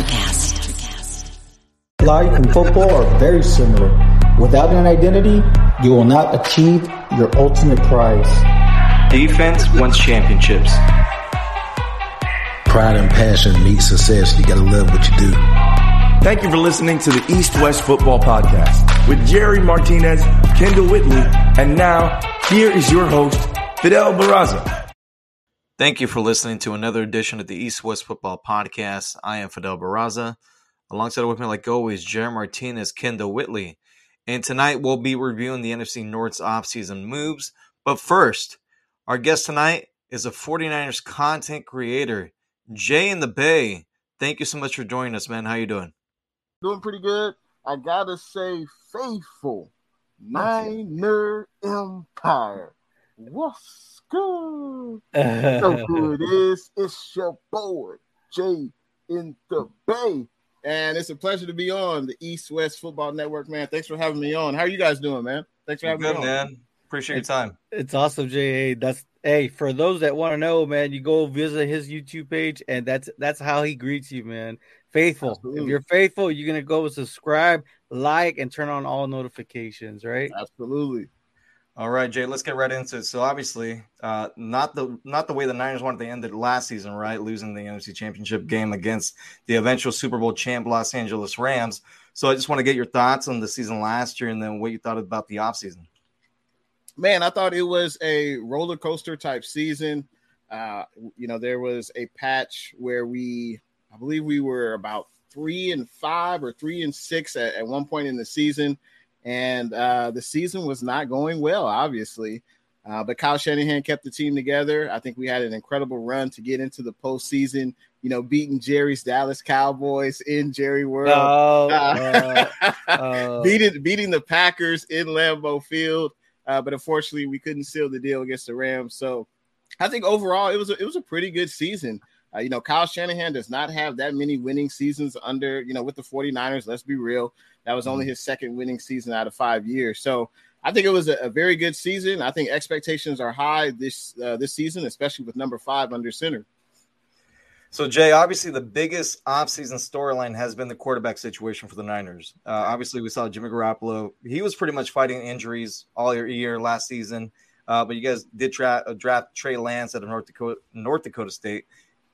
Electricast. Life and football are very similar. Without an identity, you will not achieve your ultimate prize. Defense wins championships. Pride and passion meet success. You gotta love what you do. Thank you for listening to the East West Football Podcast with Jerry Martinez, Kendall Whitley, and now here is your host, Fidel Barraza. Thank you for listening to another edition of the East West Football Podcast. I am Fidel Barraza. Alongside with me, like always, Jerry Martinez, Kendall Whitley. And tonight we'll be reviewing the NFC North's offseason moves. But first, our guest tonight is a 49ers content creator, Jay in the Bay. Thank you so much for joining us, man. How you doing? Doing pretty good. I gotta say, faithful Niner Empire. What's good? so who it is? It's your boy Jay in the Bay, and it's a pleasure to be on the East West Football Network, man. Thanks for having me on. How are you guys doing, man? Thanks for having good, me on, man. Appreciate your time. It's awesome, Jay. That's hey for those that want to know, man. You go visit his YouTube page, and that's that's how he greets you, man. Faithful. Absolutely. If you're faithful, you're gonna go subscribe, like, and turn on all notifications, right? Absolutely. All right, Jay, let's get right into it. So obviously, uh, not the not the way the Niners wanted to end it last season, right? Losing the NFC Championship game against the eventual Super Bowl champ Los Angeles Rams. So I just want to get your thoughts on the season last year and then what you thought about the offseason. Man, I thought it was a roller coaster type season. Uh, you know, there was a patch where we, I believe we were about three and five or three and six at, at one point in the season. And uh, the season was not going well, obviously. Uh, but Kyle Shanahan kept the team together. I think we had an incredible run to get into the postseason. You know, beating Jerry's Dallas Cowboys in Jerry World, Oh, Uh, uh, uh, beating beating the Packers in Lambeau Field. Uh, but unfortunately, we couldn't seal the deal against the Rams. So I think overall, it was a, it was a pretty good season. Uh, you know, Kyle Shanahan does not have that many winning seasons under, you know, with the 49ers. Let's be real. That was only his second winning season out of five years. So I think it was a, a very good season. I think expectations are high this uh, this season, especially with number five under center. So, Jay, obviously the biggest offseason storyline has been the quarterback situation for the Niners. Uh, obviously, we saw Jimmy Garoppolo. He was pretty much fighting injuries all year, year last season. Uh, but you guys did tra- uh, draft Trey Lance out of North Dakota, North Dakota State,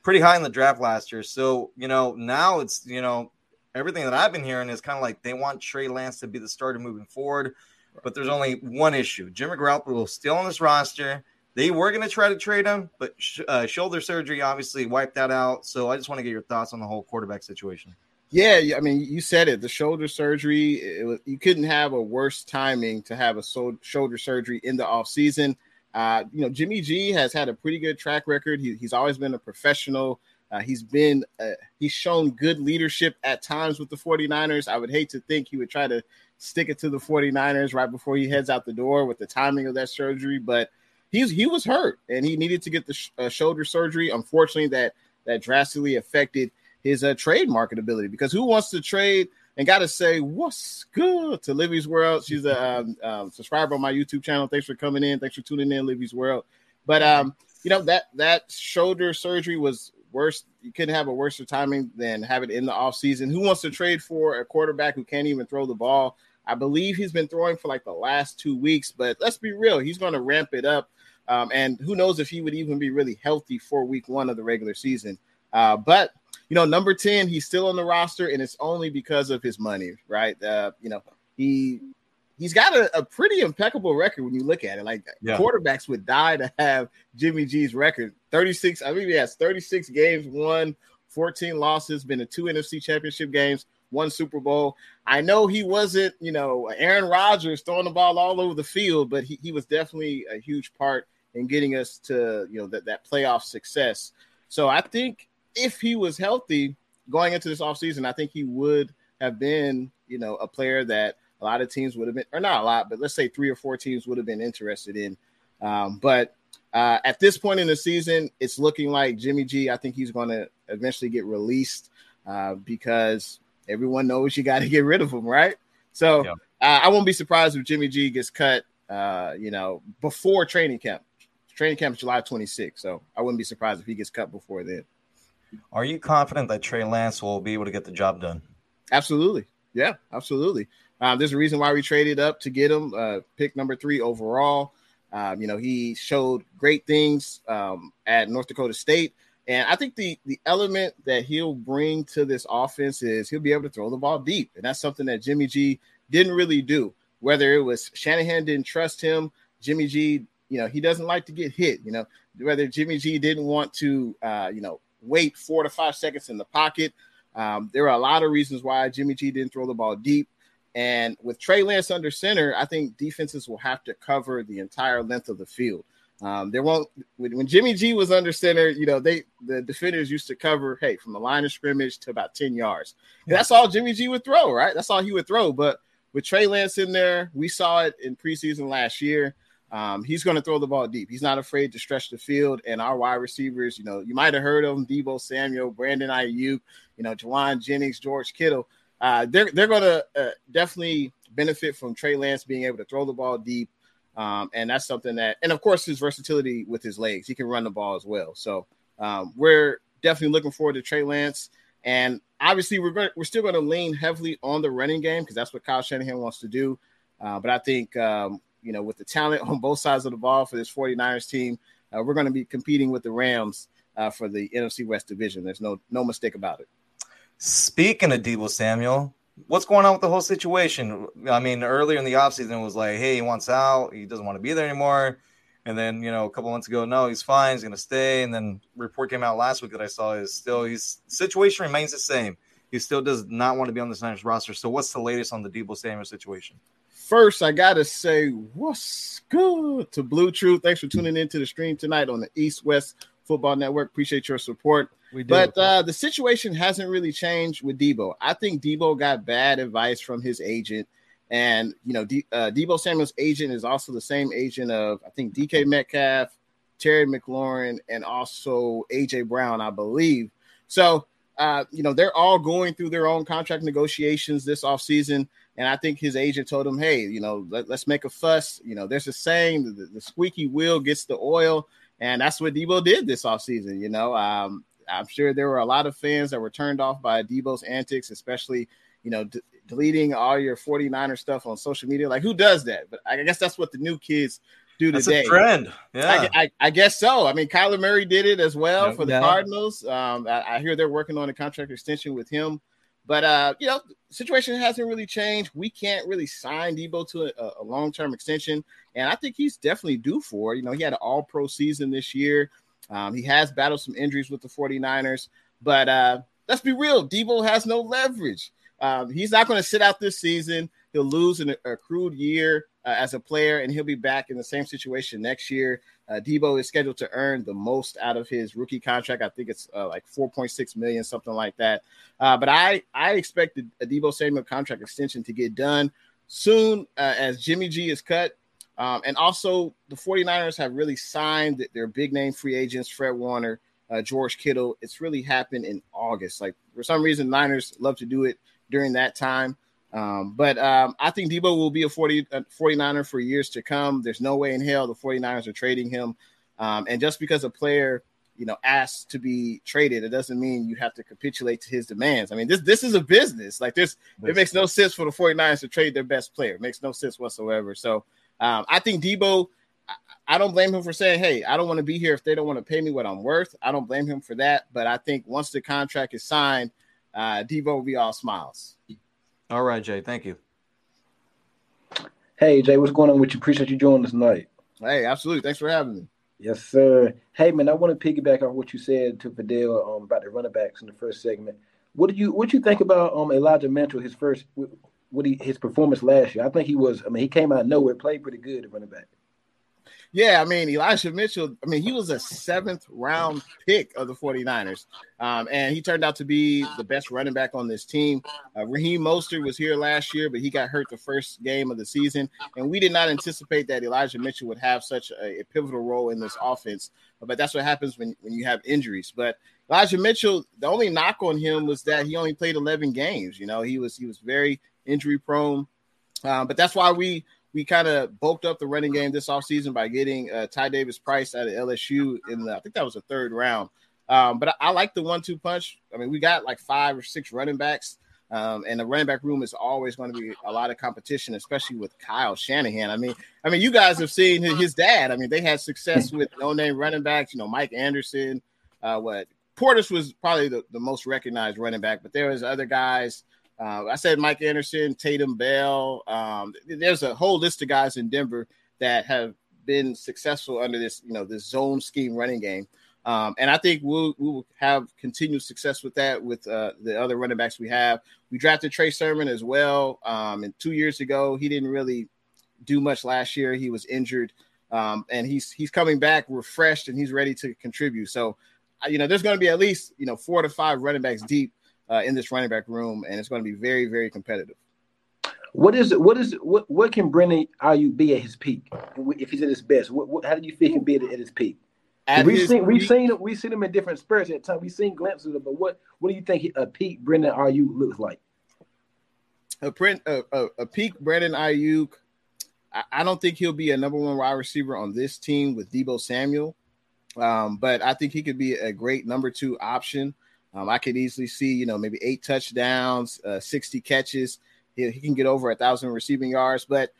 pretty high in the draft last year. So, you know, now it's, you know, everything that I've been hearing is kind of like they want Trey Lance to be the starter moving forward. But there's only one issue. Jimmy Garoppolo is still on this roster. They were going to try to trade him, but sh- uh, shoulder surgery obviously wiped that out. So I just want to get your thoughts on the whole quarterback situation. Yeah, I mean, you said it. The shoulder surgery, it was, you couldn't have a worse timing to have a so- shoulder surgery in the offseason. Uh, you know, Jimmy G has had a pretty good track record. He, he's always been a professional. Uh, he's been uh, he's shown good leadership at times with the 49ers. I would hate to think he would try to stick it to the 49ers right before he heads out the door with the timing of that surgery, but he's he was hurt and he needed to get the sh- uh, shoulder surgery. Unfortunately, that that drastically affected his uh, trade marketability because who wants to trade and got to say what's good to Livy's World. She's a um, um, subscriber on my YouTube channel. Thanks for coming in. Thanks for tuning in, Livy's World. But um, you know that that shoulder surgery was worse. You couldn't have a worse timing than have it in the offseason. Who wants to trade for a quarterback who can't even throw the ball? I believe he's been throwing for like the last two weeks, but let's be real, he's going to ramp it up. Um, and who knows if he would even be really healthy for week one of the regular season. Uh, but you know, number 10, he's still on the roster, and it's only because of his money, right? Uh, you know, he he's got a, a, pretty impeccable record when you look at it. Like yeah. quarterbacks would die to have Jimmy G's record. 36, I mean, he has 36 games, won 14 losses, been to two NFC championship games, one Super Bowl. I know he wasn't, you know, Aaron Rodgers throwing the ball all over the field, but he, he was definitely a huge part in getting us to, you know, that, that playoff success. So I think if he was healthy going into this offseason, I think he would have been, you know, a player that a lot of teams would have been, or not a lot, but let's say three or four teams would have been interested in. Um, but uh, at this point in the season, it's looking like Jimmy G. I think he's going to eventually get released uh, because everyone knows you got to get rid of him, right? So yeah. uh, I won't be surprised if Jimmy G gets cut, uh, you know, before training camp. Training camp is July 26th, so I wouldn't be surprised if he gets cut before then. Are you confident that Trey Lance will be able to get the job done? Absolutely. Yeah, absolutely. Um, there's a reason why we traded up to get him, uh, pick number three overall. Um, you know, he showed great things um, at North Dakota State. And I think the the element that he'll bring to this offense is he'll be able to throw the ball deep. And that's something that Jimmy G didn't really do. Whether it was Shanahan didn't trust him, Jimmy G, you know, he doesn't like to get hit. You know, whether Jimmy G didn't want to, uh, you know, wait four to five seconds in the pocket. Um, there are a lot of reasons why Jimmy G didn't throw the ball deep. And with Trey Lance under center, I think defenses will have to cover the entire length of the field. Um, there won't when, Jimmy G was under center, you know, they the defenders used to cover, hey, from the line of scrimmage to about 10 yards. And that's all Jimmy G would throw, right? That's all he would throw. But with Trey Lance in there, we saw it in preseason last year. Um, he's going to throw the ball deep. He's not afraid to stretch the field. And our wide receivers, you know, you might have heard of them: Deebo Samuel, Brandon Aiyuk, you know, Jauan Jennings, George Kittle. Uh, they're they're going to uh, definitely benefit from Trey Lance being able to throw the ball deep, um, and that's something that, and of course, his versatility with his legs, he can run the ball as well. So um, we're definitely looking forward to Trey Lance, and obviously we're going we're still going to lean heavily on the running game because that's what Kyle Shanahan wants to do. Uh, but I think um, you know, with the talent on both sides of the ball for this 49ers team, uh, we're going to be competing with the Rams uh, for the NFC West division. There's no no mistake about it. Speaking of Deebo Samuel, what's going on with the whole situation? I mean, earlier in the offseason, it was like, hey, he wants out. He doesn't want to be there anymore. And then, you know, a couple months ago, no, he's fine. He's going to stay. And then report came out last week that I saw is still, his situation remains the same. He still does not want to be on the Niners roster. So what's the latest on the Deebo Samuel situation? First, I gotta say, what's good to Blue Truth. Thanks for tuning into the stream tonight on the East West Football Network. Appreciate your support. We do. But uh, the situation hasn't really changed with Deebo. I think Deebo got bad advice from his agent. And, you know, D- uh, Deebo Samuel's agent is also the same agent of, I think, DK Metcalf, Terry McLaurin, and also AJ Brown, I believe. So, uh, you know, they're all going through their own contract negotiations this offseason. And I think his agent told him, hey, you know, let, us make a fuss. You know, there's a saying the, the, squeaky wheel gets the oil. And that's what Deebo did this offseason. You know, um, I'm sure there were a lot of fans that were turned off by Deebo's antics, especially, you know, d- deleting all your 49er stuff on social media. Like, who does that? But I guess that's what the new kids do that's today. a trend. Yeah. I, I, I, guess so. I mean, Kyler Murray did it as well for the yeah. Cardinals. Um, I, I hear they're working on a contract extension with him. But uh, you know, situation hasn't really changed. We can't really sign Debo to a, a long-term extension, and I think he's definitely due for. It. You know, he had an all-pro season this year. Um, he has battled some injuries with the 49ers, but uh, let's be real, Deebo has no leverage. Um, he's not going to sit out this season. He'll lose an accrued year uh, as a player, and he'll be back in the same situation next year. Uh, Deebo is scheduled to earn the most out of his rookie contract. I think it's uh, like 4.6 million, something like that. Uh, but I I expect a Deebo Samuel contract extension to get done soon uh, as Jimmy G is cut. Um, and also, the 49ers have really signed their big name free agents, Fred Warner, uh, George Kittle. It's really happened in August. Like, for some reason, Niners love to do it during that time. Um, but um, I think Deebo will be a 40, a 49er for years to come. There's no way in hell the 49ers are trading him. Um, and just because a player, you know, asks to be traded, it doesn't mean you have to capitulate to his demands. I mean, this this is a business. Like this, it makes no sense for the 49ers to trade their best player. It makes no sense whatsoever. So um, I think Deebo, I, I don't blame him for saying, hey, I don't want to be here if they don't want to pay me what I'm worth. I don't blame him for that. But I think once the contract is signed, uh, Deebo will be all smiles. All right, Jay. Thank you. Hey, Jay, what's going on with you? Appreciate you joining us tonight. Hey, absolutely. Thanks for having me. Yes, sir. Hey, man, I want to piggyback on what you said to Fidel um, about the running backs in the first segment. What do you what do you think about um Elijah Mitchell? His first what he his performance last year? I think he was. I mean, he came out nowhere, played pretty good at running back. Yeah, I mean, Elijah Mitchell, I mean, he was a seventh round pick of the 49ers. Um, and he turned out to be the best running back on this team. Uh, Raheem Mostert was here last year, but he got hurt the first game of the season. And we did not anticipate that Elijah Mitchell would have such a, a pivotal role in this offense. But that's what happens when, when you have injuries. But Elijah Mitchell, the only knock on him was that he only played 11 games. You know, he was he was very injury prone. Um, but that's why we we kind of bulked up the running game this offseason by getting uh, Ty Davis Price out of LSU in the, I think that was the third round. Um, but I, I like the one-two punch. I mean, we got like five or six running backs. Um, and the running back room is always going to be a lot of competition, especially with Kyle Shanahan. I mean, I mean, you guys have seen his dad. I mean, they had success with no-name running backs. You know, Mike Anderson. Uh, what Portis was probably the, the most recognized running back, but there was other guys. Uh, I said Mike Anderson, Tatum Bell. Um, there's a whole list of guys in Denver that have been successful under this, you know, this zone scheme running game. Um, and I think we'll, we'll have continued success with that with uh, the other running backs we have. We drafted Trey Sermon as well. Um, and two years ago, he didn't really do much last year. He was injured, um, and he's he's coming back refreshed and he's ready to contribute. So, you know, there's going to be at least you know four to five running backs deep uh, in this running back room, and it's going to be very very competitive. What is it? What is what? What can Brandon Aiyuk be at his peak if he's at his best? What, what how do you think he can be at, at his peak? we've seen we've seen him we've seen him in different spurts at times. We've seen glimpses of it, but what what do you think a peak Brandon Aiyuk looks like? A print a, a, a peak Brandon Aiyuk. I, I, don't think he'll be a number one wide receiver on this team with Deebo Samuel, um, but I think he could be a great number two option. Um, I could easily see you know maybe eight touchdowns, uh, sixty catches. He, he can get over a thousand receiving yards, but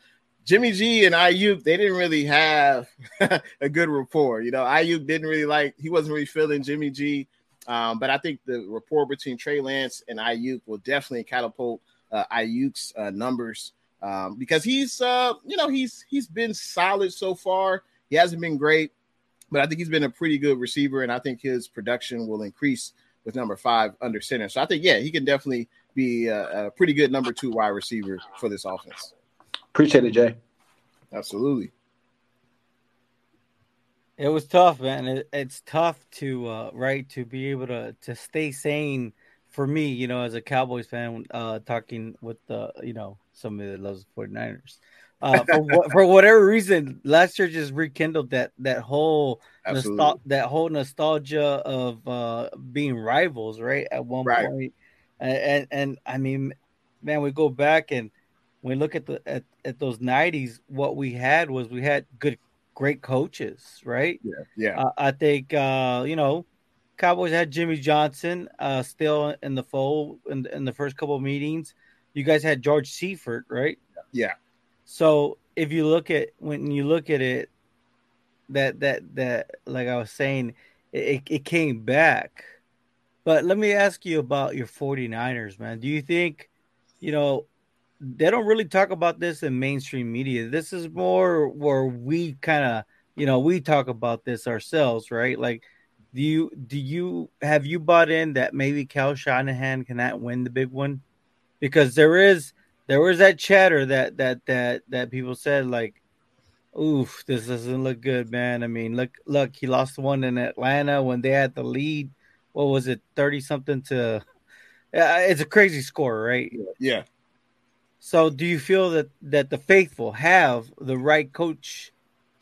Jimmy G and Aiyuk, they didn't really have a good rapport. You know, Aiyuk didn't really like, he wasn't really feeling Jimmy G. Um, but I think the rapport between Trey Lance and Aiyuk will definitely catapult uh, Aiyuk's uh, numbers um, because he's, uh, you know, he's he's been solid so far. He hasn't been great, but I think he's been a pretty good receiver, and I think his production will increase with number five under center. So I think, yeah, he can definitely be a, a pretty good number two wide receiver for this offense. Appreciate it, Jay. Absolutely. It was tough, man. It, it's tough to uh, right to be able to to stay sane. For me, you know, as a Cowboys fan, uh, talking with the you know somebody that loves the 49ers. Uh, for, for whatever reason, last year just rekindled that that whole nostal- that whole nostalgia of uh, being rivals, right? At one right. point, and, and and I mean, man, we go back and we look at the at, at those 90s what we had was we had good great coaches right? Yeah yeah. Uh, i think uh you know cowboys had jimmy johnson uh still in the fold in, in the first couple of meetings. You guys had george seifert right? Yeah so if you look at when you look at it that that that like i was saying it, it came back but let me ask you about your 49ers man do you think you know they don't really talk about this in mainstream media. This is more where we kind of, you know, we talk about this ourselves, right? Like, do you do you have you bought in that maybe Kyle Shanahan cannot win the big one? Because there is there was that chatter that that that that people said like, "Oof, this doesn't look good, man." I mean, look look, he lost one in Atlanta when they had the lead. What was it, thirty something to? It's a crazy score, right? Yeah. So, do you feel that that the faithful have the right coach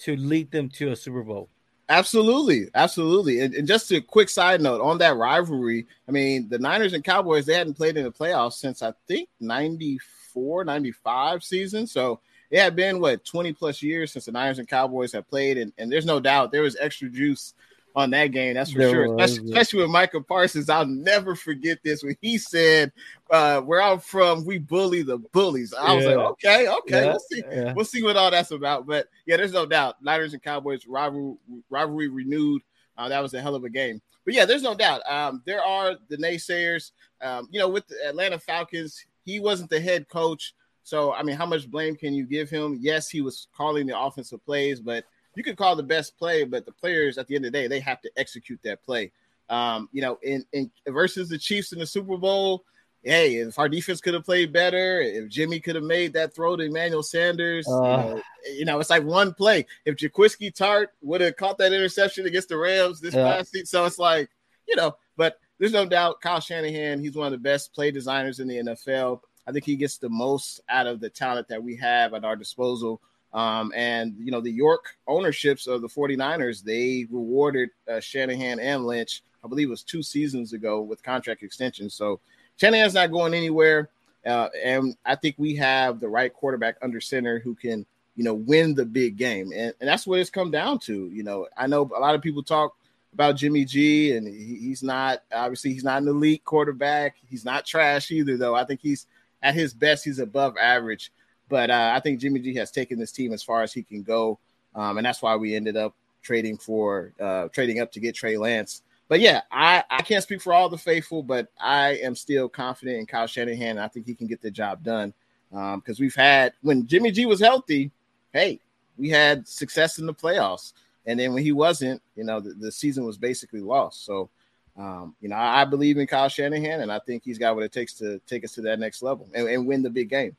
to lead them to a Super Bowl? Absolutely, absolutely. And, and, just a quick side note on that rivalry, I mean, the Niners and Cowboys, they hadn't played in the playoffs since I think 94, 95 season. So it had been what 20 plus years since the Niners and Cowboys had played, and, and there's no doubt there was extra juice on that game. That's for there sure. Was, especially, yeah. especially, with Micah Parsons. I'll never forget this when he said, uh, "Where I'm from, we bully the bullies." I yeah. was like, "Okay, okay, yeah. we'll see, we'll see what all that's about." But yeah, there's no doubt. Niners and Cowboys rivalry, rivalry renewed. Uh, that was a hell of a game. But yeah, there's no doubt. Um, there are the naysayers. Um, you know, with the Atlanta Falcons, he wasn't the head coach. So, I mean, how much blame can you give him? Yes, he was calling the offensive plays, but you could call the best play, but the players at the end of the day, they have to execute that play. Um, you know, in, in versus the Chiefs in the Super Bowl, hey, if our defense could have played better, if Jimmy could have made that throw to Emmanuel Sanders, uh, you, know, you, know, it's like one play. If Jaquiski Tartt would have caught that interception against the Rams this yeah. past season, so it's like, you know, but there's no doubt Kyle Shanahan, he's one of the best play designers in the NFL. I think he gets the most out of the talent that we have at our disposal. Um, and, you know, the York ownerships of the 49ers, they rewarded uh, Shanahan and Lynch, I believe it was two seasons ago with contract extensions. So Shanahan's not going anywhere. Uh, and I think we have the right quarterback under center who can, you know, win the big game. And, and that's what it's come down to. You know, I know a lot of people talk about Jimmy G, and he, he's not obviously he's not an elite quarterback. He's not trash either, though. I think he's at his best, he's above average. But uh, I think Jimmy G has taken this team as far as he can go, um, and that's why we ended up trading for uh, trading up to get Trey Lance. But yeah, I, I can't speak for all the faithful, but I am still confident in Kyle Shanahan. I think he can get the job done because um, we've had when Jimmy G was healthy, hey, we had success in the playoffs, and then when he wasn't, you know, the, the season was basically lost. So, um, you know, I, I, believe in Kyle Shanahan, and I think he's got what it takes to take us to that next level and, and win the big game.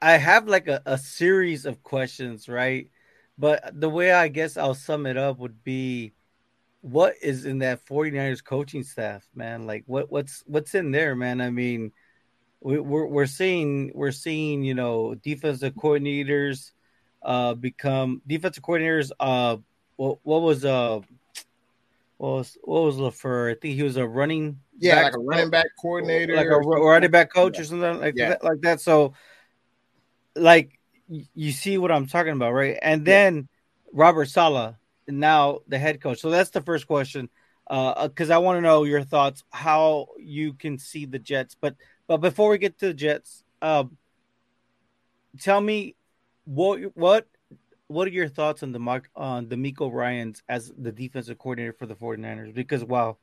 I have like a, a series of questions, right? But the way I guess I'll sum it up would be what is in that 49ers coaching staff, man? Like what what's what's in there, man? I mean, we, we're we're seeing we're seeing, you know, defensive coordinators uh become defensive coordinators uh what what was uh what was what was LaFleur? I think he was a running yeah, back, like a running back coordinator, like a running back coach or something like yeah. that, like that. So like you see what I'm talking about, right? And then yeah. Robert Saleh, now the head coach. So that's the first question, because uh, I want to know your thoughts, how you can see the Jets. But but before we get to the Jets, uh, tell me what what what are your thoughts on the mark on DeMeco Ryans as the defensive coordinator for the 49ers? Because wow.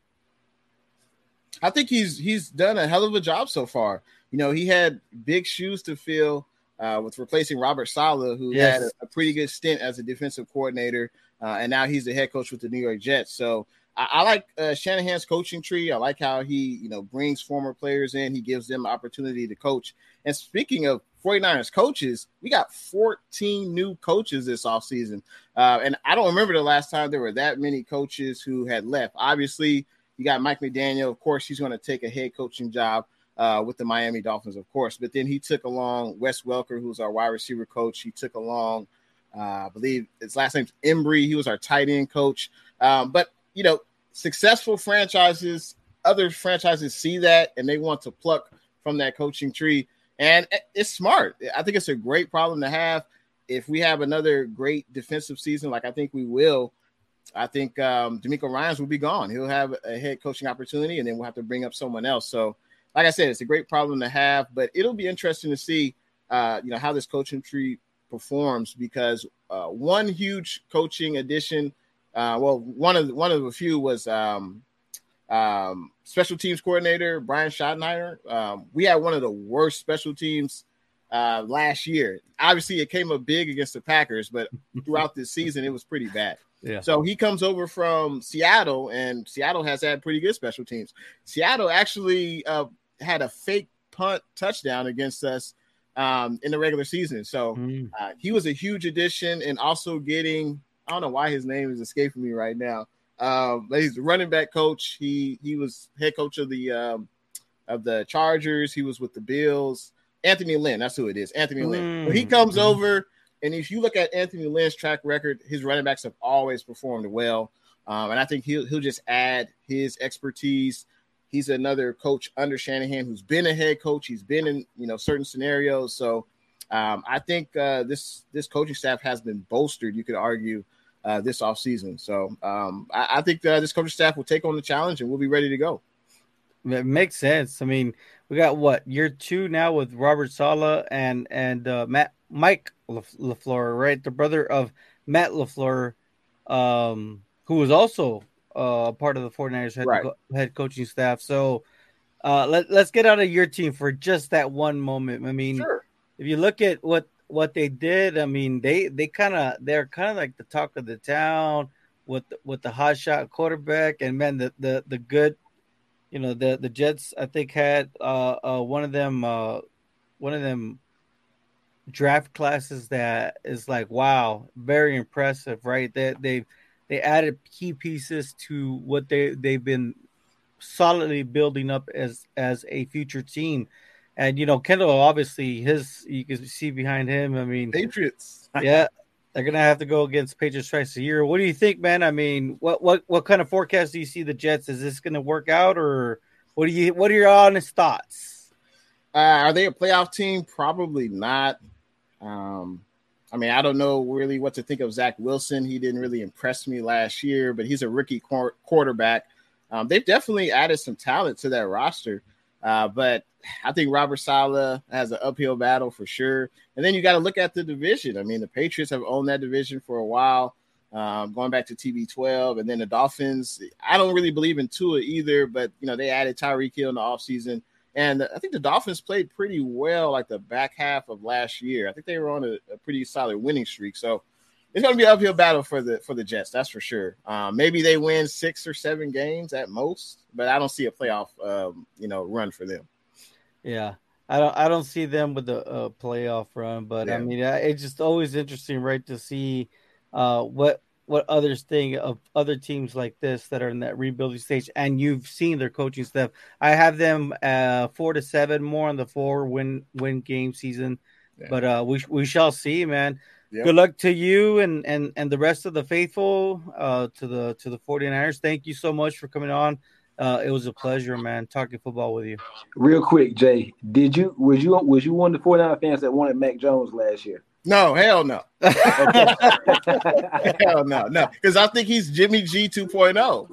I think he's he's done a hell of a job so far. You know, he had big shoes to fill uh, with replacing Robert Saleh, who yes. had a, a, pretty good stint as a defensive coordinator, uh, and now he's the head coach with the New York Jets. So I, I like uh, Shanahan's coaching tree. I like how he, you know, brings former players in. He gives them opportunity to coach. And speaking of 49ers coaches, we got 14 new coaches this offseason. Uh, and I don't remember the last time there were that many coaches who had left. Obviously, you got Mike McDaniel. Of course, he's going to take a head coaching job uh, with the Miami Dolphins, of course. But then he took along Wes Welker, who's our wide receiver coach. He took along, uh, I believe his last name's Embree. He was our tight end coach. Um, but you know, successful franchises, other franchises see that and they want to pluck from that coaching tree. And it's smart. I think it's a great problem to have. If we have another great defensive season, like I think we will, I think um, DeMeco Ryans will be gone. He'll have a head coaching opportunity, and then we'll have to bring up someone else. So like I said, it's a great problem to have, but it'll be interesting to see, uh, you know, how this coaching tree performs because uh, one huge coaching addition, uh, well, one of the, one of the few was um, um, special teams coordinator Brian Schottenheimer. Um, we had one of the worst special teams uh, last year. Obviously, it came up big against the Packers, but throughout this season, it was pretty bad. Yeah. So he comes over from Seattle, and Seattle has had pretty good special teams. Seattle actually uh, had a fake punt touchdown against us um, in the regular season. So mm. uh, he was a huge addition, and also getting I don't know why his name is escaping me right now. Um, but he's the running back coach. He he was head coach of the um, of the Chargers. He was with the Bills. Anthony Lynn, that's who it is. Anthony mm. Lynn. he comes mm. over, and if you look at Anthony Lynn's track record, his running backs have always performed well. Um, and I think he'll he'll just add his expertise He's another coach under Shanahan who's been a head coach. He's been in you know certain scenarios. So um, I think uh, this this coaching staff has been bolstered. You could argue uh, this offseason. So um, I, I, think uh, this coaching staff will take on the challenge and we'll be ready to go. It makes sense. I mean, we got what year two now with Robert Saleh and and uh, Matt Mike LaFleur, right? The brother of Matt LaFleur, um, who was also uh, part of the 49ers head, right. head coaching staff. So uh, let, let's get out of your team for just that one moment. I mean, sure. if you look at what what they did, I mean, they they kind of they're kind of like the talk of the town with with the hot shot quarterback, and man, the the the good, you know, the the Jets I think had uh, uh one of them uh one of them draft classes that is like wow, very impressive, right? They they they added key pieces to what they they've been solidly building up as as a future team. And you know, Kendall obviously his you can see behind him. I mean, Patriots. yeah, they're gonna have to go against Patriots twice a year. What do you think, man? I mean, what what what kind of forecast do you see the Jets? Is this gonna work out, or what do you what are your honest thoughts? Uh, are they a playoff team? Probably not. Um, I mean, I don't know really what to think of Zach Wilson. He didn't really impress me last year, but he's a rookie qu- quarterback. Um, they've definitely added some talent to that roster. Uh, but I think Robert Saleh has an uphill battle for sure. And then you got to look at the division. I mean, the Patriots have owned that division for a while, um, going back to TB12. And then the Dolphins, I don't really believe in Tua either, but, you know, they added Tyreek Hill in the offseason. And I think the Dolphins played pretty well like the back half of last year. I think they were on a, a pretty solid winning streak. So it's going to be an uphill battle for the for the Jets, that's for sure. Um, maybe they win six or seven games at most, but I don't see a playoff, um, you know, run for them. Yeah, I don't I don't see them with a, a playoff run, but yeah. I mean it's just always interesting, right, to see uh, what what others think of other teams like this that are in that rebuilding stage, and you've seen their coaching staff. I have them uh, four to seven more on the four win win game season, yeah. but uh, we we shall see, man. Yep. Good luck to you and and and the rest of the faithful uh, to the to the 49ers. Thank you so much for coming on. Uh, it was a pleasure, man, talking football with you. Real quick, Jay, did you was you was you one of the 49 fans that wanted Mac Jones last year? No, hell no. hell no, no, because I think he's Jimmy G 2.0,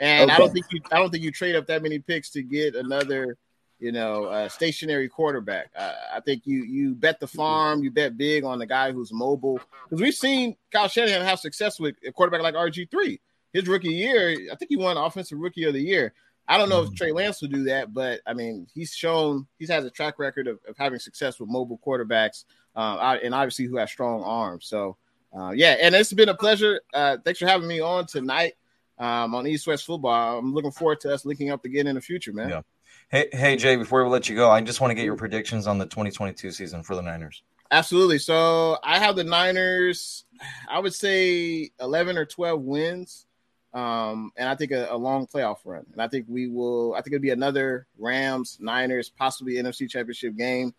and okay. I don't think you I don't think you trade up that many picks to get another, you know, uh, stationary quarterback. Uh, I think you you bet the farm, you bet big on the guy who's mobile because we've seen Kyle Shanahan have success with a quarterback like RG three his rookie year, I think he won Offensive Rookie of the Year. I don't know if mm-hmm. Trey Lance will do that, but I mean, he's shown he's has a track record of, of having success with mobile quarterbacks, uh, and obviously who has strong arms. So, uh, yeah, and it's been a pleasure. Uh, thanks for having me on tonight um, on East West Football. I'm looking forward to us linking up again in the future, man. Yeah. Hey, hey, Jay. Before we let you go, I just want to get your predictions on the 2022 season for the Niners. Absolutely. So I have the Niners. I would say 11 or 12 wins um, and I think a, a, long playoff run. And I think we will. I think it'll be another Rams, Niners, possibly NFC Championship game.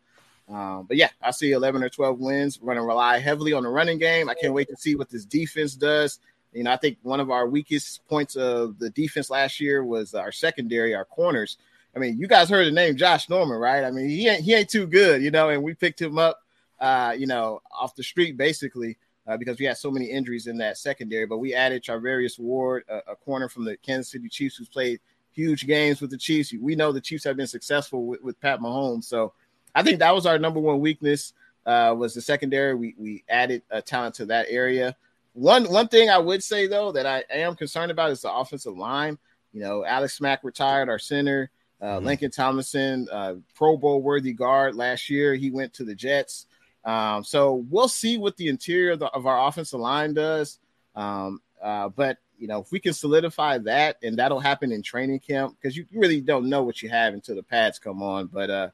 Um, but yeah, I see 11 or 12 wins. We're going to rely heavily on the running game. I can't wait to see what this defense does. You know, I think one of our weakest points of the defense last year was our secondary, our corners. I mean, you guys heard the name Josh Norman, right? I mean, he ain't he ain't too good, you know, and we picked him up, uh, you know, off the street basically uh, because we had so many injuries in that secondary. But we added Charvarius Ward, a, a, corner from the Kansas City Chiefs, who's played huge games with the Chiefs. We know the Chiefs have been successful with, with Pat Mahomes, so I think that was our number one weakness uh, was the secondary. We we added a talent to that area. One one thing I would say though that I am concerned about is the offensive line. You know, Alex Mack retired, our center. Uh, mm-hmm. Laken Tomlinson, uh, Pro Bowl worthy guard last year. He went to the Jets. Um, so we'll see what the interior of, the, of our offensive line does. Um, uh, but you know, if we can solidify that, and that'll happen in training camp, because you really don't know what you have until the pads come on. But uh,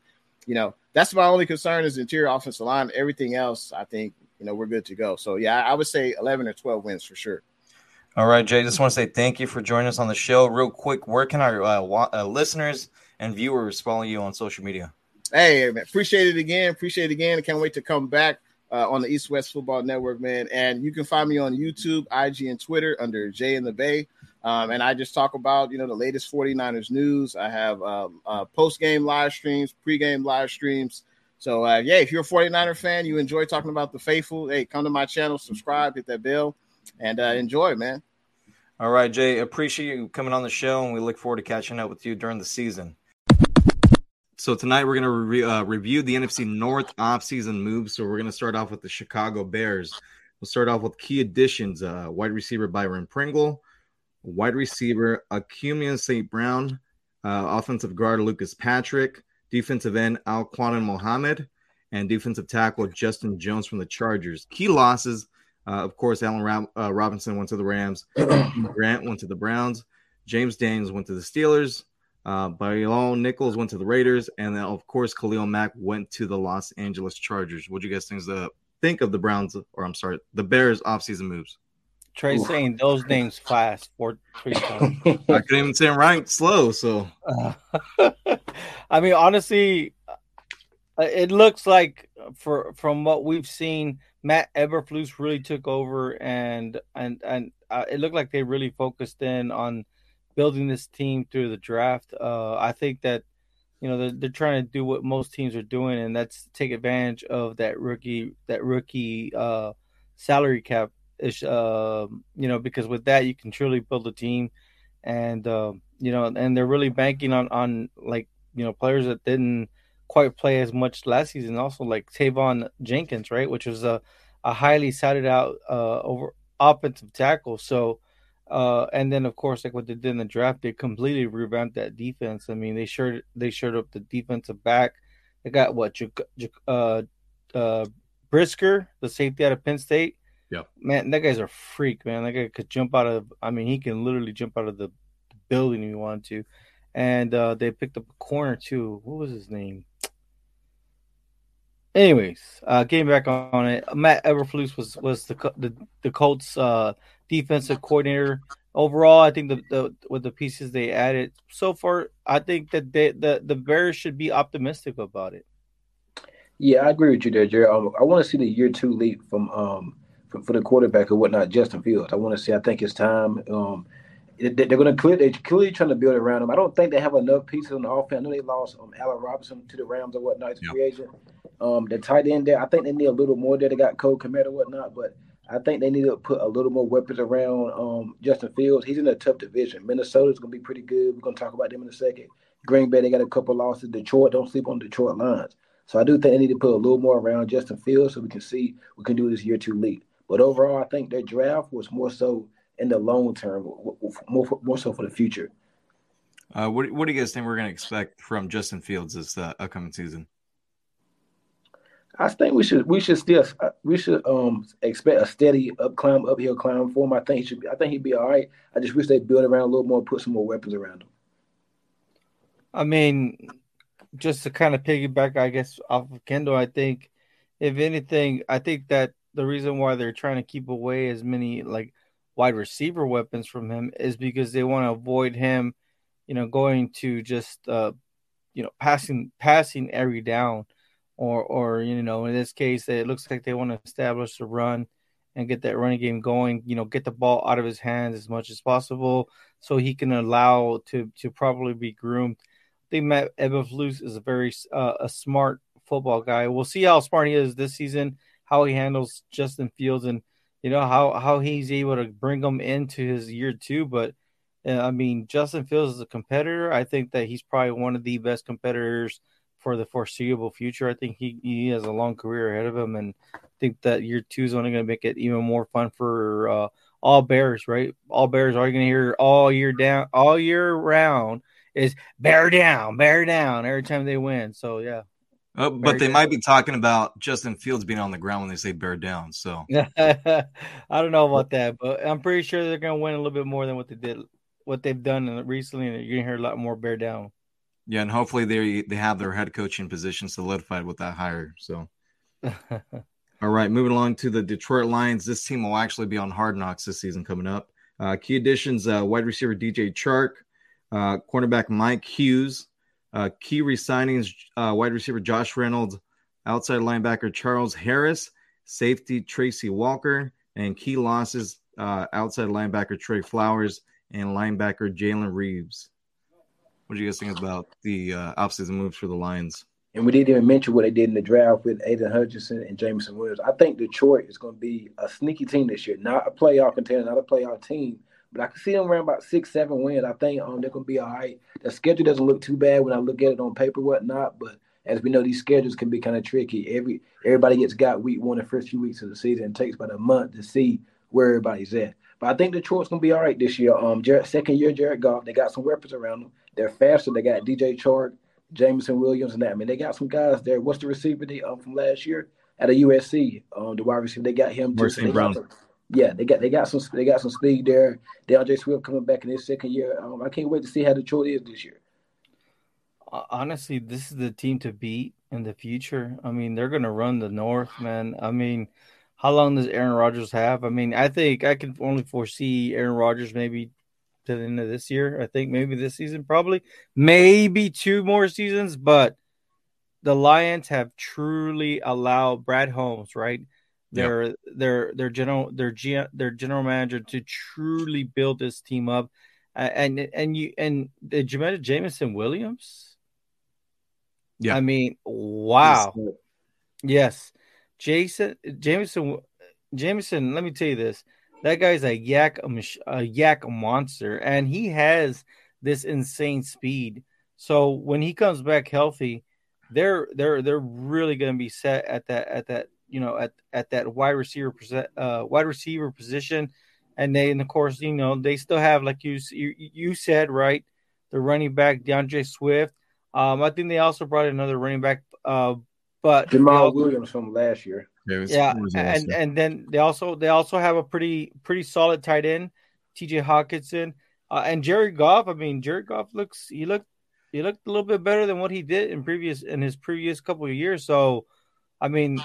you know, that's my only concern is interior offensive line. Everything else, I think, you know, we're good to go. So yeah, I would say 11 or 12 wins for sure. All right, Jay. Just want to say thank you for joining us on the show. Real quick, where can our uh, uh, listeners and viewers follow you on social media? Hey, man, appreciate it again. Appreciate it again. I can't wait to come back uh, on the East West Football Network, man. And you can find me on YouTube, IG, and Twitter under Jay in the Bay. Um, and I just talk about, you know, the latest 49ers news. I have um, uh, post game live streams, pre game live streams. So, uh, yeah, if you're a 49er fan, you enjoy talking about the faithful, hey, come to my channel, subscribe, hit that bell, and uh, enjoy, man. All right, Jay, appreciate you coming on the show, and we look forward to catching up with you during the season. So tonight we're gonna re- uh, review the NFC North offseason moves. So we're gonna start off with the Chicago Bears. We'll start off with key additions: uh, wide receiver Byron Pringle, wide receiver Equanimeous St. Brown, uh, offensive guard Lucas Patrick, defensive end Al-Quadin Muhammad, and defensive tackle Justin Jones from the Chargers. Key losses, uh, of course, Allen uh, Robinson went to the Rams, Grant went to the Browns, James Daniels went to the Steelers. Uh, Bilal Nichols went to the Raiders, and then of course Khalil Mack went to the Los Angeles Chargers. What do you guys think, the, think of the Browns, or I'm sorry, the Bears offseason moves? Trey Ooh. saying those names fast four three times. I couldn't even say them right slow. So, uh, I mean, honestly, uh, it looks like for from what we've seen, Matt Eberflus really took over, and and and uh, it looked like they really focused in on building this team through the draft. Uh, I think that you know they're, they're trying to do what most teams are doing, and that's take advantage of that rookie that rookie uh, salary cap ish. Uh, you know, because with that you can truly build a team, and uh, you know, and they're really banking on on like you know players that didn't quite play as much last season. Also, like Teven Jenkins, right, which was a a highly touted out uh, over offensive tackle. So uh, and then of course, like what they did in the draft, they completely revamped that defense. I mean, they sure they showed up the defensive back. They got what uh, uh, Brisker, the safety out of Penn State. Yeah, man, that guy's a freak, man. That guy could jump out of. I mean, he can literally jump out of the building if he wanted to. And uh, they picked up a corner too. What was his name? Anyways, uh, getting back on it, Matt Eberflus was was the the, the Colts uh, defensive coordinator. Overall, I think the, the with the pieces they added so far, I think that they, the the Bears should be optimistic about it. Yeah, I agree with you there, Jerry. Um, I want to see the year two leap from um for, for the quarterback or whatnot, Justin Fields. I want to see. I think it's time. Um, they're going to clear. They're clearly trying to build around him. I don't think they have enough pieces on the offense. I know they lost um, Allen Robinson to the Rams or whatnot. He's yep. free agent. Um, the tight end there, I think they need a little more there. They got Cole Kmet or whatnot, but I think they need to put a little more weapons around um, Justin Fields. He's in a tough division. Minnesota's going to be pretty good. We're going to talk about them in a second. Green Bay, they got a couple losses. Detroit, don't sleep on Detroit Lions. So I do think they need to put a little more around Justin Fields so we can see we can do this year two lead. But overall, I think their draft was more so in the long term, more more so for the future. Uh, what what do you guys think we're going to expect from Justin Fields this uh, upcoming season? I think we should we should still we should um expect a steady up climb uphill climb for him. I think he should be, I think he'd be all right. I just wish they build around a little more, and put some more weapons around him. I mean, just to kind of piggyback, I guess off of Kendall, I think if anything, I think that the reason why they're trying to keep away as many like wide receiver weapons from him is because they want to avoid him, you know, going to just uh, you know passing passing every down or or you know in this case it looks like they want to establish the run and get that running game going you know get the ball out of his hands as much as possible so he can allow to to probably be groomed. I think matt eberflus is a very uh, a smart football guy. We'll see how smart he is this season how he handles justin fields and you know how how he's able to bring them into his year two but uh, i mean justin fields is a competitor. I think that he's probably one of the best competitors for the foreseeable future. I think he, he has a long career ahead of him, and I think that year two is only going to make it even more fun for uh, all Bears. Right, all Bears are going to hear all year down, all year round is bear down, bear down every time they win. So yeah. Oh, but they down. might be talking about Justin Fields being on the ground when they say bear down. So I don't know about that, but I'm pretty sure they're going to win a little bit more than what they did, what they've done recently, and you're going to hear a lot more bear down. Yeah, and hopefully they they have their head coaching position solidified with that hire. So, all right, moving along to the Detroit Lions. This team will actually be on Hard Knocks this season coming up. Uh, key additions: uh, wide receiver DJ Chark, uh, cornerback Mike Hughes, uh, key resignings: uh, wide receiver Josh Reynolds, outside linebacker Charles Harris, safety Tracy Walker, and key losses: uh, outside linebacker Trey Flowers and linebacker Jalen Reeves. What do you guys think about the uh, offseason moves for the Lions? And we didn't even mention what they did in the draft with Aidan Hutchinson and Jameson Williams. I think Detroit is going to be a sneaky team this year, not a playoff contender, not a playoff team, but I can see them around about six, seven wins. I think um, they're going to be all right. The schedule doesn't look too bad when I look at it on paper, whatnot. But as we know, these schedules can be kind of tricky. Every everybody gets got week one, the first few weeks of the season. It takes about a month to see where everybody's at. But I think Detroit's going to be all right this year. Um, Jared, second year Jared Goff, they got some weapons around them. They're faster. They got DJ Chark, Jameson Williams, and that. I mean, they got some guys there. What's the receiver they um, from last year at a USC? Um, the wide receiver they got him. Too, Brown. yeah, they got they got some they got some speed there. D'Andre Swift coming back in his second year. Um, I can't wait to see how Detroit is this year. Honestly, this is the team to beat in the future. I mean, they're going to run the North, man. I mean, how long does Aaron Rodgers have? I mean, I think I can only foresee Aaron Rodgers maybe to the end of this year. I think maybe this season, probably maybe two more seasons. But the Lions have truly allowed Brad Holmes, right? Their yep. their their general their their general manager to truly build this team up, and and you and did you mention Jameson Williams? Yeah. I mean, wow. Yes. Jason Jameson Jameson. let me tell you this. That guy's a YAC a, YAC monster and he has this insane speed. So when he comes back healthy, they're they're they're really going to be set at that at that you know at at that wide receiver uh, wide receiver position, and they and of course you know they still have like you you, you said right the running back D'Andre Swift. Um, I think they also brought another running back, uh, but Jamaal also, Williams from last year. Yeah, was, yeah and and then they also they also have a pretty pretty solid tight end, T.J. Hockenson, uh, and Jerry Goff. I mean, Jerry Goff looks he looked he looked a little bit better than what he did in previous in his previous couple of years. So, I mean,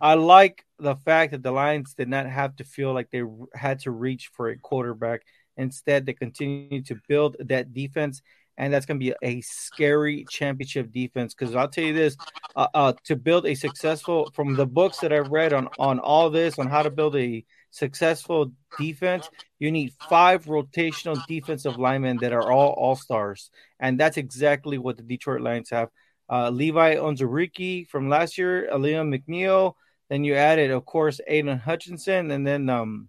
I like the fact that the Lions did not have to feel like they had to reach for a quarterback. Instead, they continue to build that defense, and that's going to be a scary championship defense. Because I'll tell you this: uh, uh, to build a successful, from the books that I've read on on all this on how to build a successful defense, you need five rotational defensive linemen that are all all stars, and that's exactly what the Detroit Lions have. Uh, Levi Onwuzurike from last year, Alim McNeill. Then you added, of course, Aidan Hutchinson, and then um,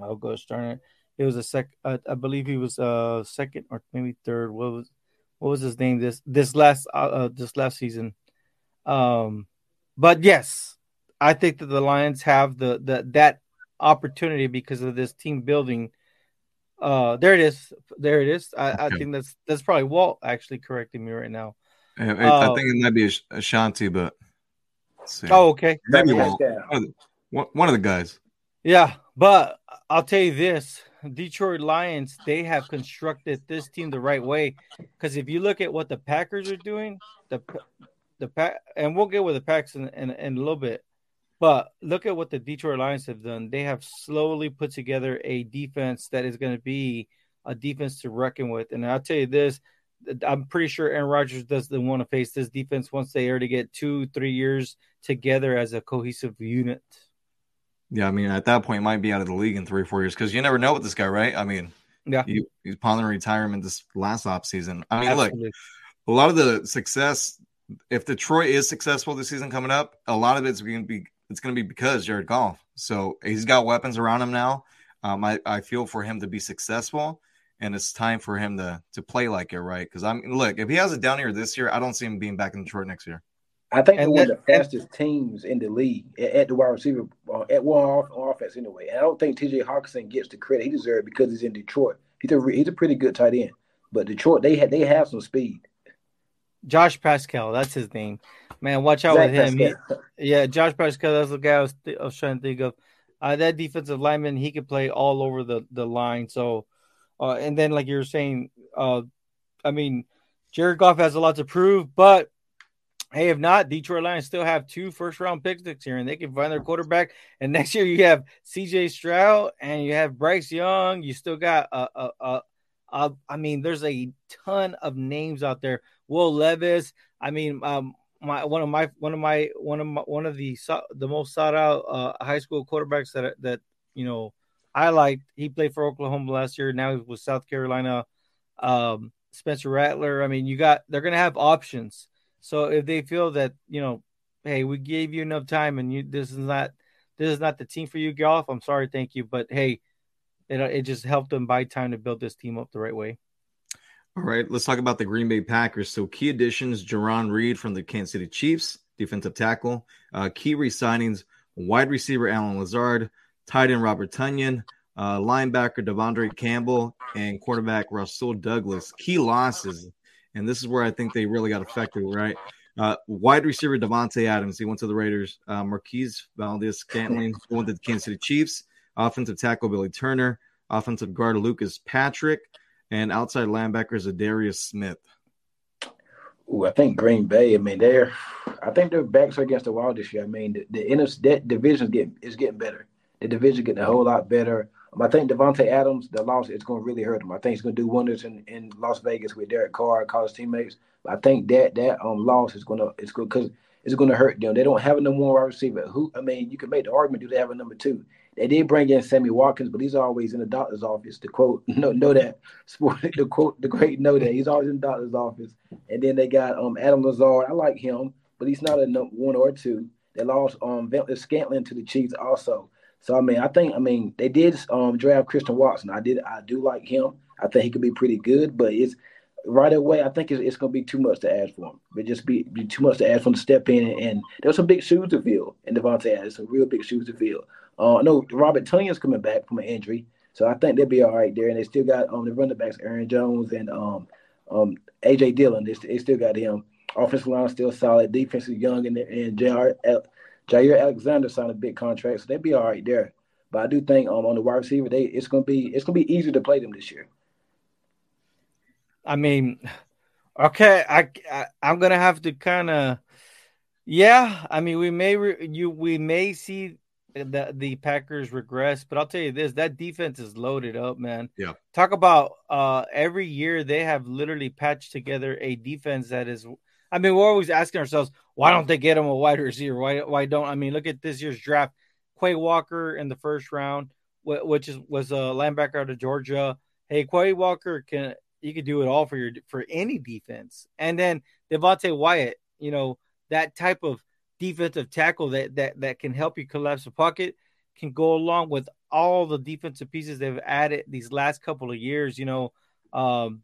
I'll go start it. It was a sec. Uh, I believe he was uh second or maybe third. What was what was his name this this last uh, uh this last season? Um, but yes, I think that the Lions have the the that opportunity because of this team building. Uh, there it is. There it is. I, okay. I think that's that's probably Walt actually correcting me right now. I, uh, I think it might be Ashanti, but oh, okay. Maybe Walt. One of the guys. Yeah, but I'll tell you this: Detroit Lions they have constructed this team the right way. Because if you look at what the Packers are doing, the the pack, and we'll get with the Packs in, in, in a little bit. But look at what the Detroit Lions have done. They have slowly put together a defense that is going to be a defense to reckon with. And I'll tell you this I'm pretty sure Aaron Rodgers doesn't want to face this defense once they to get two, three years together as a cohesive unit. Yeah, I mean, at that point, might be out of the league in three or four years because you never know with this guy, right? I mean, yeah, he, he's pondering retirement this last off season. I mean, Absolutely. look, a lot of the success, if Detroit is successful this season coming up, a lot of it's going to be it's going to be because Jared Goff. So he's got weapons around him now. Um, I, I feel for him to be successful, and it's time for him to to play like it, right? Because I'm look, if he has it down here this year, I don't see him being back in Detroit next year. I think they're one of the fastest teams in the league at, the wide receiver, uh, at one off, offense anyway. And I don't think T.J. Hockenson gets the credit he deserves because he's in Detroit. He's a he's a pretty good tight end, but Detroit they had they have some speed. Josh Paschal, that's his name. Man, watch out Zach with him. He, yeah, Josh Paschal, that's the guy I was, th- I was trying to think of. Uh, that defensive lineman, he could play all over the, the line. So, uh, and then like you were saying, uh, I mean, Jared Goff has a lot to prove, but hey, if not, Detroit Lions still have two first round picks year, and they can find their quarterback. And next year you have C.J. Stroud and you have Bryce Young. You still got a, a, a, a I mean, there's a ton of names out there. Will Levis. I mean, um, my one of my one of my one of my one of the the most sought out uh, high school quarterbacks that that you know I liked. He played for Oklahoma last year. Now he's with South Carolina. Um, Spencer Rattler. I mean, you got they're gonna have options. So if they feel that you know, hey, we gave you enough time and you this is not this is not the team for you, Goff. I'm sorry, thank you, but hey, it it just helped them buy time to build this team up the right way. All right, let's talk about the Green Bay Packers. So, key additions Jarran Reed from the Kansas City Chiefs, defensive tackle. Uh, key resignings wide receiver Allen Lazard, tight end Robert Tonyan, uh, linebacker De'Vondre Campbell, and quarterback Russell Douglas. Key losses, and this is where I think they really got affected, right? Uh, wide receiver Davante Adams, he went to the Raiders. Uh, Marquez Valdes-Scantling went to the Kansas City Chiefs. Offensive tackle Billy Turner. Offensive guard Lucas Patrick and outside linebackers Darius Smith. Ooh, I think Green Bay. I mean, they're. I think their backs are against the wall this year. I mean, the, the inner that division get is getting better. The division getting a whole lot better. Um, I think Davante Adams, the loss, it's going to really hurt him. I think he's going to do wonders in, in Las Vegas with Derek Carr, and college teammates. But I think that that um loss is going to it's good because it's going to hurt them. They don't have a number one wide receiver. Who I mean, you can make the argument: do they have a number two? They did bring in Sammy Watkins, but he's always in the doctor's office. To quote, know, know that sport. The quote, the great know that he's always in the doctor's office. And then they got um Adam Lazard. I like him, but he's not a number one or two. They lost um Scantling to the Chiefs also. So I mean, I think I mean they did um draft Christian Watson. I did I do like him. I think he could be pretty good, but it's right away. I think it's, it's going to be too much to ask for him. It just be, be too much to ask for him to step in, and, and there's some big shoes to fill. And Davante has some real big shoes to fill. Uh, I know Robert Tonyan's coming back from an injury, so I think they'll be all right there. And they still got um the running backs Aaron Jones and um um AJ Dillon. They, they still got him. Offensive line still solid. Defense is young, and and Jaire, Jaire Alexander signed a big contract, so they'd be all right there. But I do think um on the wide receiver, they it's gonna be it's gonna be easier to play them this year. I mean, okay, I, I am gonna have to kind of, yeah. I mean, we may re, you we may see the the Packers regress, but I'll tell you this: that defense is loaded up, man. Yeah. Talk about uh every year they have literally patched together a defense that is. I mean, we're always asking ourselves, why don't they get him a wide receiver? Why why don't I mean, look at this year's draft: Quay Walker in the first round, which is was a linebacker out of Georgia. Hey, Quay Walker can you could do it all for your for any defense, and then Devonte Wyatt, you know that type of defensive tackle that that that can help you collapse the pocket can go along with all the defensive pieces they've added these last couple of years. You know, um,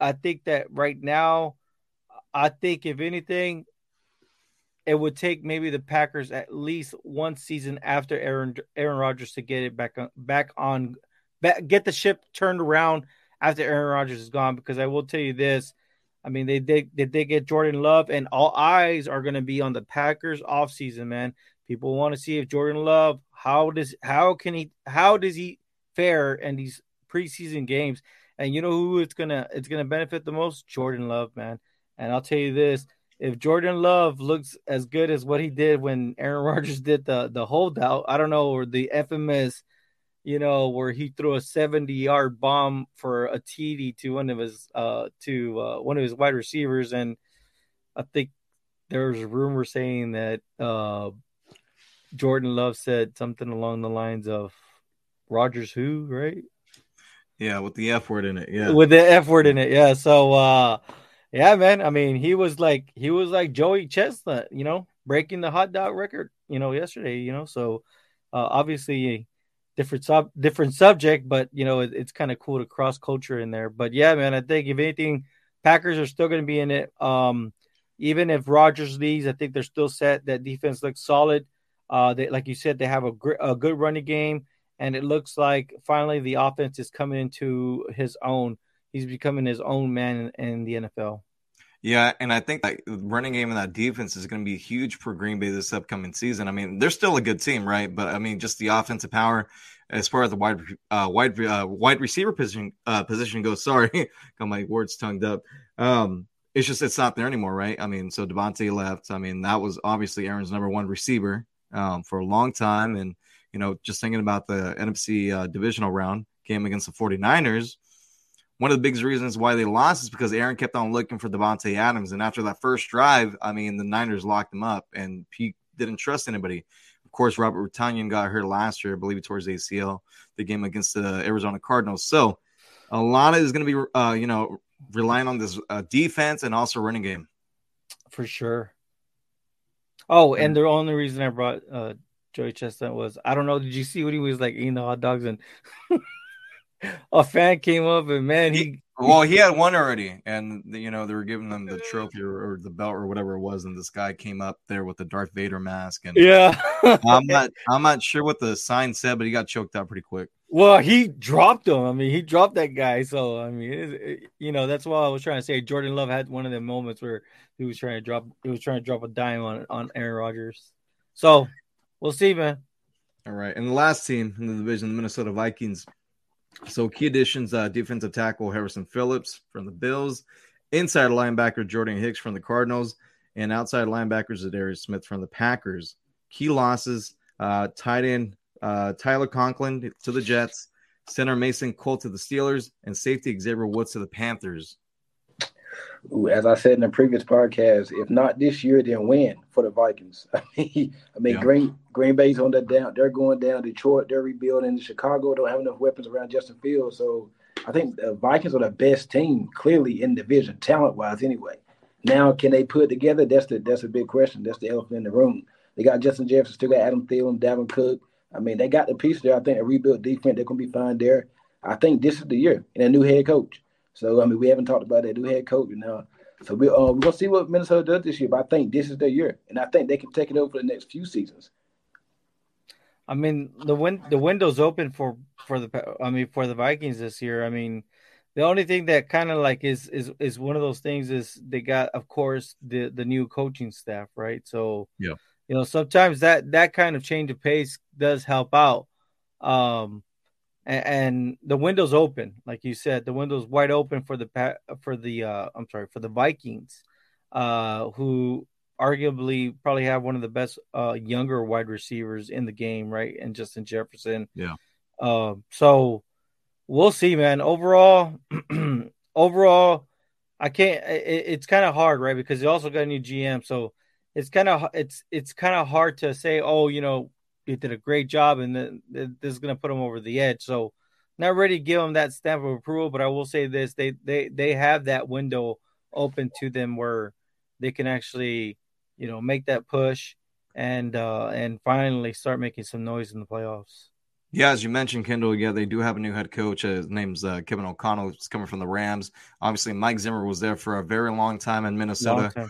I think that right now, I think if anything, it would take maybe the Packers at least one season after Aaron Aaron Rodgers to get it back on back on back, get the ship turned around after Aaron Rodgers is gone. Because I will tell you this, I mean, they did they, they get Jordan Love, and all eyes are going to be on the Packers offseason, man. People want to see if Jordan Love how does how can he how does he fare in these preseason games? And you know who it's gonna it's gonna benefit the most? Jordan Love, man. And I'll tell you this: if Jordan Love looks as good as what he did when Aaron Rodgers did the the holdout, I don't know, or the infamous you know, where he threw a 70 yard bomb for a TD to one of his uh to uh, one of his wide receivers, and I think there's a rumor saying that uh Jordan Love said something along the lines of Rodgers who, right? Yeah, with the F word in it. Yeah. With the F word in it. Yeah. So uh yeah, man. I mean, he was like he was like Joey Chestnut, you know, breaking the hot dog record, you know, yesterday, you know. So uh obviously different sub different subject, but you know it, it's kind of cool to cross culture in there. But yeah, man, I think if anything, Packers are still going to be in it. Um, even if Rodgers leaves, I think they're still set. That defense looks solid. Uh, they, like you said, they have a, gr- a good running game, and it looks like finally the offense is coming into his own. He's becoming his own man in, in the NFL. Yeah, and I think that running game and that defense is going to be huge for Green Bay this upcoming season. I mean, they're still a good team, right? But I mean, just the offensive power as far as the wide uh, wide uh, wide receiver position uh, position goes. Sorry, got my words tongued up. Um, it's just it's not there anymore, right? I mean, so Davante left. I mean, that was obviously Aaron's number one receiver um, for a long time, and you know, just thinking about the NFC uh, divisional round game against the 49ers one of the biggest reasons why they lost is because Aaron kept on looking for Davante Adams, and after that first drive, I mean, the Niners locked him up, and he didn't trust anybody. Of course, Robert Tonyan got hurt last year, I believe, towards ACL, the game against the Arizona Cardinals. So, a lot is going to be, uh, you know, relying on this uh, defense and also running game. For sure. Oh, and the only reason I brought uh, Joey Chestnut was I don't know. Did you see what he was like eating the hot dogs and a fan came up and man, he well, he had one already, and you know they were giving them the trophy or, or, the belt or whatever it was, and this guy came up there with the Darth Vader mask, and yeah, I'm not I'm not sure what the sign said, but he got choked out pretty quick. Well, he dropped him. I mean, he dropped that guy. So I mean, it, it, you know, that's why I was trying to say Jordan Love had one of the moments where he was trying to drop he was trying to drop a dime on on Aaron Rodgers. So we'll see, man. All right, and the last team in the division, the Minnesota Vikings so key additions: uh, defensive tackle Harrison Phillips from the Bills, inside linebacker Jordan Hicks from the Cardinals, and outside linebackers Darius Smith from the Packers. Key losses: uh, tight end uh, Tyler Conklin to the Jets, center Mason Cole to the Steelers, and safety Xavier Woods to the Panthers. As I said in the previous podcast, if not this year, then when for the Vikings? I mean, I mean, yeah. Green Green Bay's on the down. They're going down. Detroit, they're rebuilding. Chicago don't have enough weapons around Justin Fields. So I think the Vikings are the best team, clearly in the division, talent wise. Anyway, now can they put together? That's the that's a big question. That's the elephant in the room. They got Justin Jefferson, still got Adam Thielen, Dalvin Cook. I mean, they got the pieces there. I think a rebuilt defense, they're gonna be fine there. I think this is the year and a new head coach. So I mean, we haven't talked about that new head coach now. So we uh, we're gonna see what Minnesota does this year. But I think this is their year, and I think they can take it over for the next few seasons. I mean, the win the window's open for for the I mean for the Vikings this year. I mean, the only thing that kind of like is is is one of those things is they got of course the the new coaching staff, right? So yeah, you know sometimes that that kind of change of pace does help out. Um, and, and the window's open, like you said, the window's wide open for the for the uh, I'm sorry for the Vikings, uh, who arguably probably have one of the best uh, younger wide receivers in the game, right? And Justin Jefferson. Yeah. Uh, so we'll see, man. Overall, overall, I can't. It, it's kind of hard, right? Because they also got a new GM, so it's kind of it's it's kind of hard to say, oh, you know, he did a great job, and then this is going to put him over the edge. So, not ready to give him that stamp of approval, but I will say this: they they they have that window open to them where they can actually, you know, make that push and uh and finally start making some noise in the playoffs. Yeah, as you mentioned, Kendall, yeah, they do have a new head coach. His name's uh, Kevin O'Connell. He's coming from the Rams. Obviously, Mike Zimmer was there for a very long time in Minnesota. Time.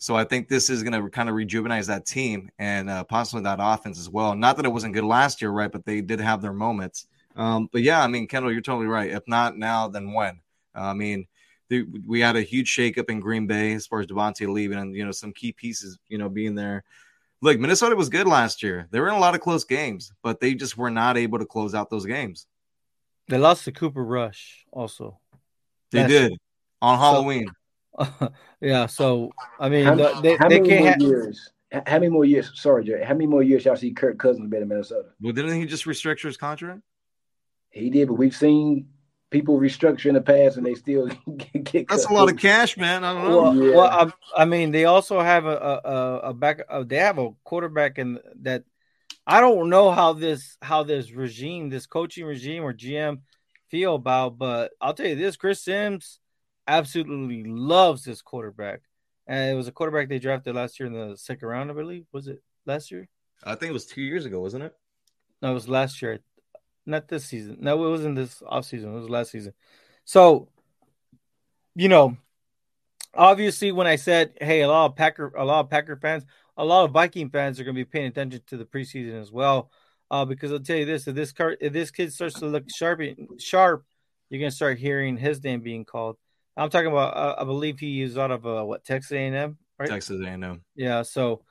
So I think this is going to kind of rejuvenate that team and uh, possibly that offense as well. Not that it wasn't good last year, right? But they did have their moments. Um, but yeah, I mean, Kendall, you're totally right. If not now, then when? Uh, I mean, the, we had a huge shakeup in Green Bay as far as Davante leaving and you know some key pieces, you know, being there. Look, Minnesota was good last year. They were in a lot of close games, but they just were not able to close out those games. They lost to Cooper Rush also. They did on Halloween. So, yeah. So I mean, how, the, they, how they many more ha- years? How many more years? Sorry, Jerry. How many more years y'all see Kirk Cousins be in Minnesota? Well, didn't he just restructure his contract? He did, but we've seen people restructure in the past and they still get. That's a lot of cash, man. I don't know. Well, yeah. well I, I, mean, they also have a a, a back. A, they have a quarterback in that. I don't know how this how this regime, this coaching regime or GM feel about, but I'll tell you this: Chris Sims absolutely loves this quarterback. And it was a quarterback they drafted last year in the second round, I believe. Was it last year? I think it was two years ago, wasn't it? No, it was last year. Not this season. No, it wasn't this off season. It was last season. So, you know, obviously when I said, hey, a lot of Packer, a lot of Packer fans, a lot of Viking fans are going to be paying attention to the preseason as well. Uh, because I'll tell you this: if this car, if this kid starts to look sharp, sharp, you're going to start hearing his name being called. I'm talking about. Uh, I believe he is out of uh, what Texas A&M, right? Texas A&M. Yeah. So,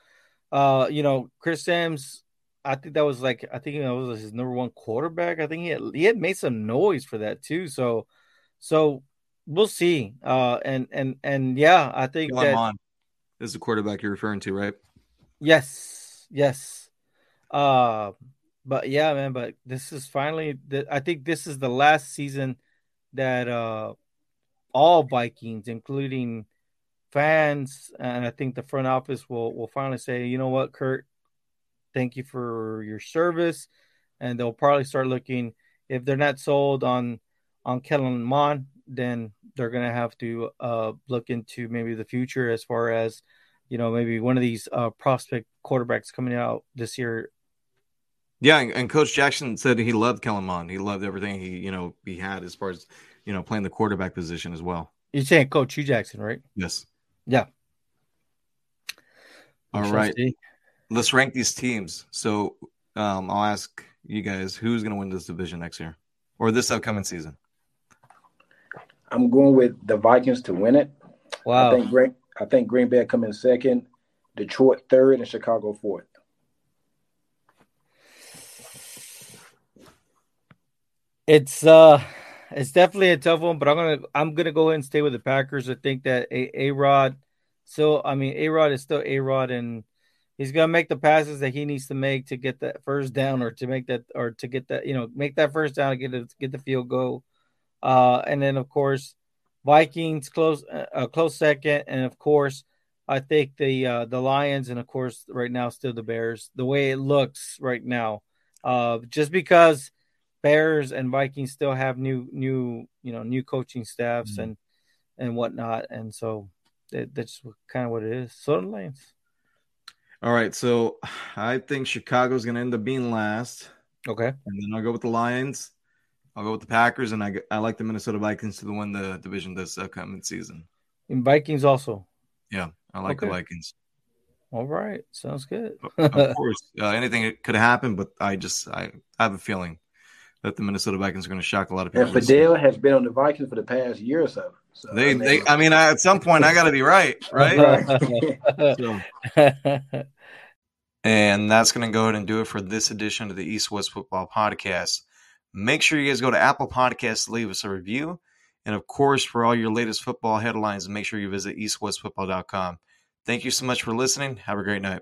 uh, you know, Chris Sims. I think that was like I think that was his number one quarterback. I think he had he had made some noise for that too. So, so we'll see. Uh, and and and yeah, I think Come that is the quarterback you're referring to, right? Yes. Yes. Uh, but yeah, man. But this is finally. The, I think this is the last season that uh all Vikings, including fans, and I think the front office will will finally say, you know what, Kurt, thank you for your service, and they'll probably start looking if they're not sold on on Kellen Mond, then they're gonna have to uh, look into maybe the future as far as you know maybe one of these uh, prospect quarterbacks coming out this year. Yeah, and Coach Jackson said he loved Kellen Mond. He loved everything he you know he had as far as you know, playing the quarterback position as well. You're saying Coach Hue Jackson, right? Yes. Yeah. All right. Let's rank these teams. So um, I'll ask you guys who's going to win this division next year or this upcoming season. I'm going with the Vikings to win it. Wow. I think Green, I think Green Bay come in second, Detroit third, and Chicago fourth. It's uh it's definitely a tough one, but I'm gonna I'm gonna go ahead and stay with the Packers. I think that a A Rod so I mean, A Rod is still A Rod, and he's gonna make the passes that he needs to make to get that first down, or to make that, or to get that, you know, make that first down, get it, get the field goal. Uh, and then of course, Vikings close a uh, close second, and of course, I think the uh, the Lions, and of course, right now still the Bears. The way it looks right now, uh, just because Bears and Vikings still have new new you know new coaching staffs mm-hmm. and and whatnot, and so it, that's kind of what it is. So the Lions. All right, so I think Chicago's going to end up being last. Okay, and then I'll go with the Lions. I'll go with the Packers, and I I like the Minnesota Vikings to win the division this upcoming season. And Vikings also. Yeah, I like okay. the Vikings. All right, sounds good. of course, uh, anything could happen, but I just I, I have a feeling that the Minnesota Vikings are going to shock a lot of people. And Fidel has been on the Vikings for the past year or so. So they, I mean, they, I mean, I, at some point, I got to be right, right? so. And that's going to go ahead and do it for this edition of the East West Football Podcast. Make sure you guys go to Apple Podcasts, leave us a review. And of course, for all your latest football headlines, make sure you visit eastwestfootball.com. Thank you so much for listening. Have a great night.